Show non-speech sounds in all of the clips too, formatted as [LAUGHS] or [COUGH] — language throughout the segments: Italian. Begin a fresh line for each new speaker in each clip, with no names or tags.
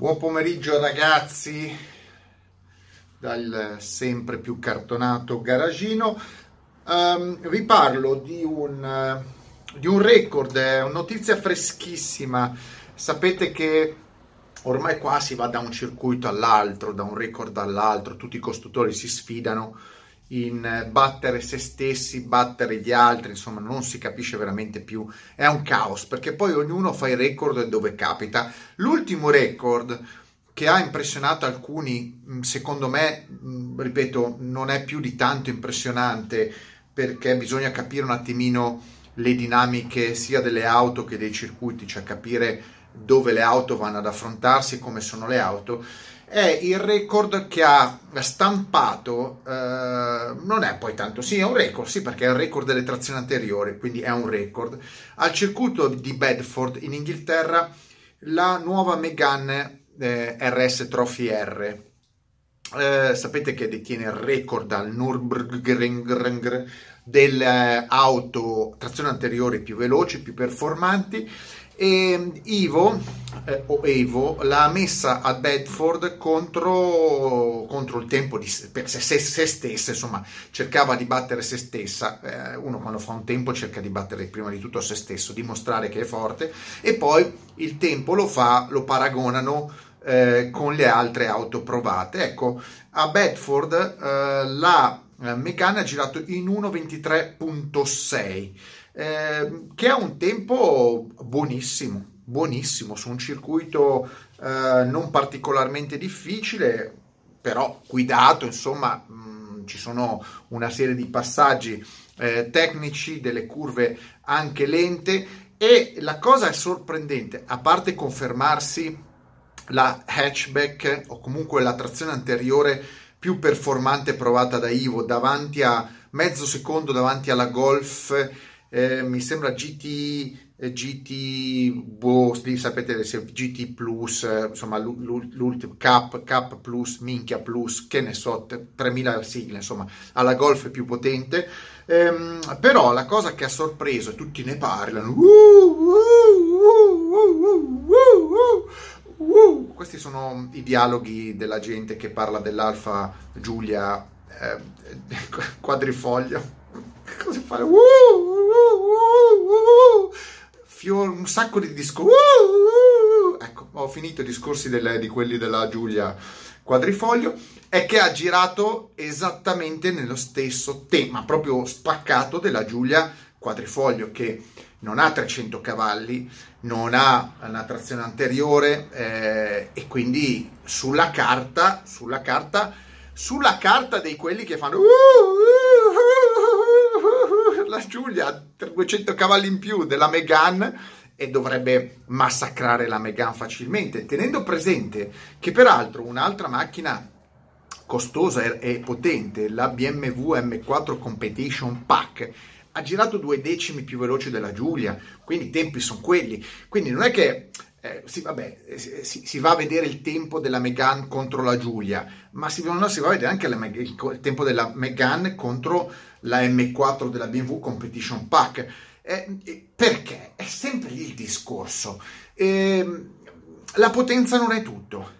Buon pomeriggio ragazzi dal sempre più cartonato garagino. Um, vi parlo di un, di un record, una notizia freschissima. Sapete che ormai qua si va da un circuito all'altro, da un record all'altro, tutti i costruttori si sfidano in battere se stessi, battere gli altri, insomma non si capisce veramente più, è un caos perché poi ognuno fa i record dove capita. L'ultimo record che ha impressionato alcuni, secondo me, ripeto, non è più di tanto impressionante perché bisogna capire un attimino le dinamiche sia delle auto che dei circuiti, cioè capire dove le auto vanno ad affrontarsi come sono le auto è il record che ha stampato, eh, non è poi tanto, sì è un record, sì perché è il record delle trazioni anteriori, quindi è un record, al circuito di Bedford in Inghilterra la nuova Megane eh, RS Trophy R. Eh, sapete che detiene il record al Nürburgring delle auto trazione anteriori più veloci, più performanti e Ivo, eh, o Evo l'ha messa a Bedford contro, contro il tempo di se, se, se, stessa, insomma, cercava di battere se stessa. Eh, uno quando fa un tempo cerca di battere prima di tutto se stesso, dimostrare che è forte e poi il tempo lo fa, lo paragonano eh, con le altre auto provate. Ecco, a Bedford eh, la eh, Megane ha girato in 1.23.6 eh, che ha un tempo buonissimo, buonissimo su un circuito eh, non particolarmente difficile, però guidato, insomma, mh, mm, ci sono una serie di passaggi eh, tecnici, delle curve anche lente e la cosa sorprendente, a parte confermarsi la hatchback o comunque la trazione anteriore più performante provata da Ivo davanti a mezzo secondo davanti alla Golf eh, mi sembra GT, eh, GT, boh, sapete, GT Plus, eh, insomma, l'ultimo Cap, Cap Plus, Minchia Plus, che ne so, 3000 sigle, insomma, alla Golf più potente. Ehm, però la cosa che ha sorpreso, e tutti ne parlano, uh, uh, uh, questi sono i dialoghi della gente che parla dell'Alfa Giulia eh, [LAUGHS] quadrifoglio. Cosa fare? Uh, fior, un sacco di discorsi. Uh, uh, ecco, ho finito i discorsi delle, di quelli della Giulia Quadrifoglio. È che ha girato esattamente nello stesso tema, proprio spaccato della Giulia Quadrifoglio, che non ha 300 cavalli, non ha una trazione anteriore eh, e quindi sulla carta, sulla carta, sulla carta dei quelli che fanno. [LAUGHS] La Giulia ha 200 cavalli in più della Megane e dovrebbe massacrare la Megane facilmente, tenendo presente che peraltro un'altra macchina costosa e potente, la BMW M4 Competition Pack, ha girato due decimi più veloci della Giulia, quindi i tempi sono quelli. Quindi non è che eh, sì, vabbè, eh, si, si, va a vedere il tempo della Megane contro la Giulia, ma si, no, si va a vedere anche la, il, il, tempo della Megane contro la M4 della BMW Competition Pack. Eh, perché? È sempre lì il discorso. Eh, la potenza non è tutto,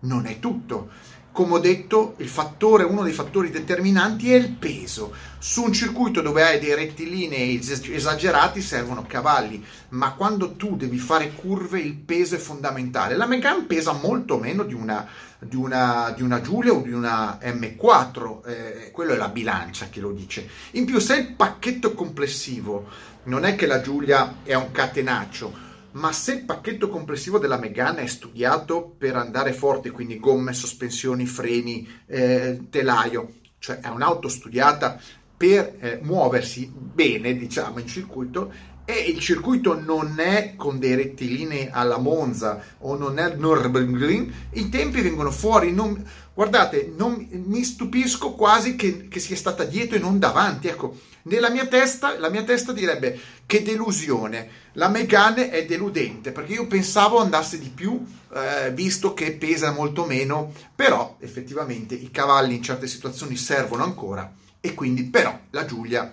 non è tutto come ho detto, fattore, uno dei fattori determinanti è il peso. Su un circuito dove hai dei rettilinei esagerati servono cavalli, ma quando tu devi fare curve il peso è fondamentale. La Megane pesa molto meno di una, di una, di una Giulia o di una M4, eh, quello è la bilancia che lo dice. In più, se il pacchetto complessivo non è che la Giulia è un catenaccio, ma se il pacchetto complessivo della Megane è studiato per andare forte, quindi gomme, sospensioni, freni, eh, telaio, cioè è un'auto studiata per eh, muoversi bene, diciamo, in circuito, e il circuito non è con dei rettilinei alla Monza o non è Nürburgring, i tempi vengono fuori. Non, guardate, non, mi stupisco quasi che, che, sia stata dietro e non davanti. Ecco, nella mia testa, la mia testa direbbe che delusione. La Megane è deludente perché io pensavo andasse di più, eh, visto che pesa molto meno, però effettivamente i cavalli in certe situazioni servono ancora e quindi però la Giulia...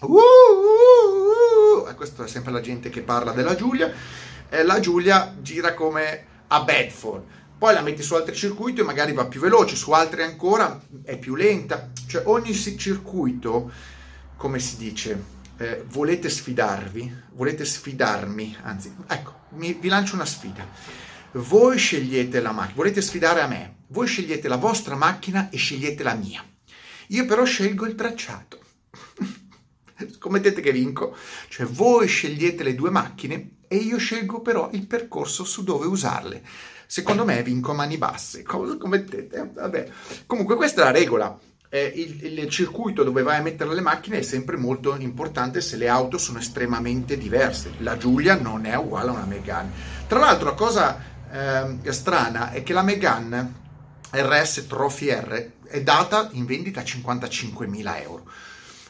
Uh questa è sempre la gente che parla della Giulia. Eh, la Giulia gira come a Bedford poi la metti su altri circuiti e magari va più veloce, su altri ancora è più lenta. Cioè ogni circuito, come si dice, eh, volete sfidarvi, volete sfidarmi, anzi, ecco, mi, vi lancio una sfida. Voi scegliete la macchina, volete sfidare a me, voi scegliete la vostra macchina e scegliete la mia. Io però scelgo il tracciato. [LAUGHS] [LAUGHS] Scommettete che vinco? Cioè voi scegliete le due macchine e io scelgo però il percorso su dove usarle. Secondo me vinco a mani basse. Cosa scommettete? Vabbè. Comunque questa è la regola. Eh, il, il, circuito dove vai a mettere le macchine è sempre molto importante se le auto sono estremamente diverse. La Giulia non è uguale a una Megane. Tra l'altro la cosa eh, strana è che la Megane RS Trophy R è data in vendita a 55.000 euro.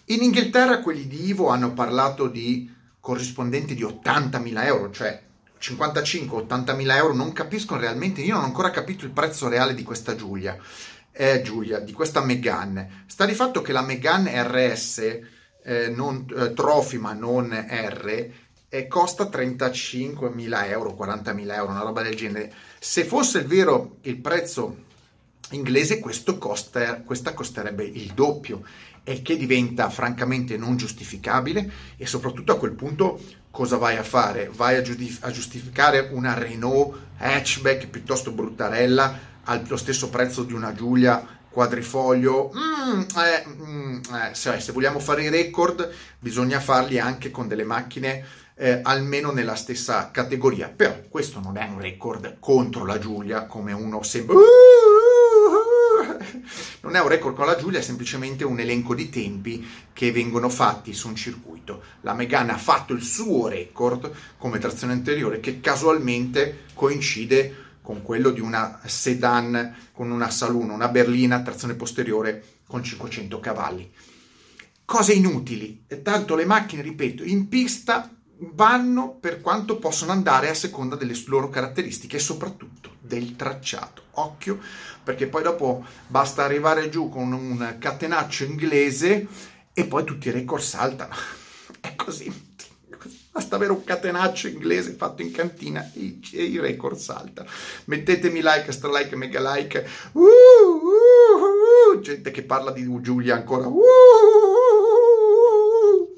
In Inghilterra quelli di Ivo hanno parlato di corrispondenti di 80.000 euro, cioè 55-80.000 euro, non capiscono realmente, io non ho ancora capito il prezzo reale di questa Giulia, eh, Giulia di questa Megane. Sta di fatto che la Megane RS, eh, non, eh, Trophy ma non R, eh, costa 35.000 euro, 40.000 euro, una roba del genere. Se fosse vero il prezzo inglese, costa, questa costerebbe il doppio e che diventa francamente non giustificabile e soprattutto a quel punto cosa vai a fare? Vai a, giudif- a giustificare una Renault hatchback piuttosto bruttarella allo stesso prezzo di una Giulia quadrifoglio. Mm, eh, mm, eh, se, se, vogliamo fare i record, bisogna farli anche con delle macchine eh, almeno nella stessa categoria. Però questo non è un record contro la Giulia, come uno sembra. Non è un record con la Giulia, è semplicemente un elenco di tempi che vengono fatti su un circuito. La Megane ha fatto il suo record come trazione anteriore che casualmente coincide con quello di una sedan con una saloon, una berlina trazione posteriore con 500 cavalli. Cose inutili, tanto le macchine, ripeto, in pista vanno per quanto possono andare a seconda delle loro caratteristiche e soprattutto del tracciato. Occhio, perché poi dopo basta arrivare giù con un catenaccio inglese e poi tutti i record saltano. [LAUGHS] È così. Basta avere un catenaccio inglese fatto in cantina e i record saltano. Mettetemi like, stra like, mega like. Uh, uh, uh, gente che parla di Giulia ancora. Uh,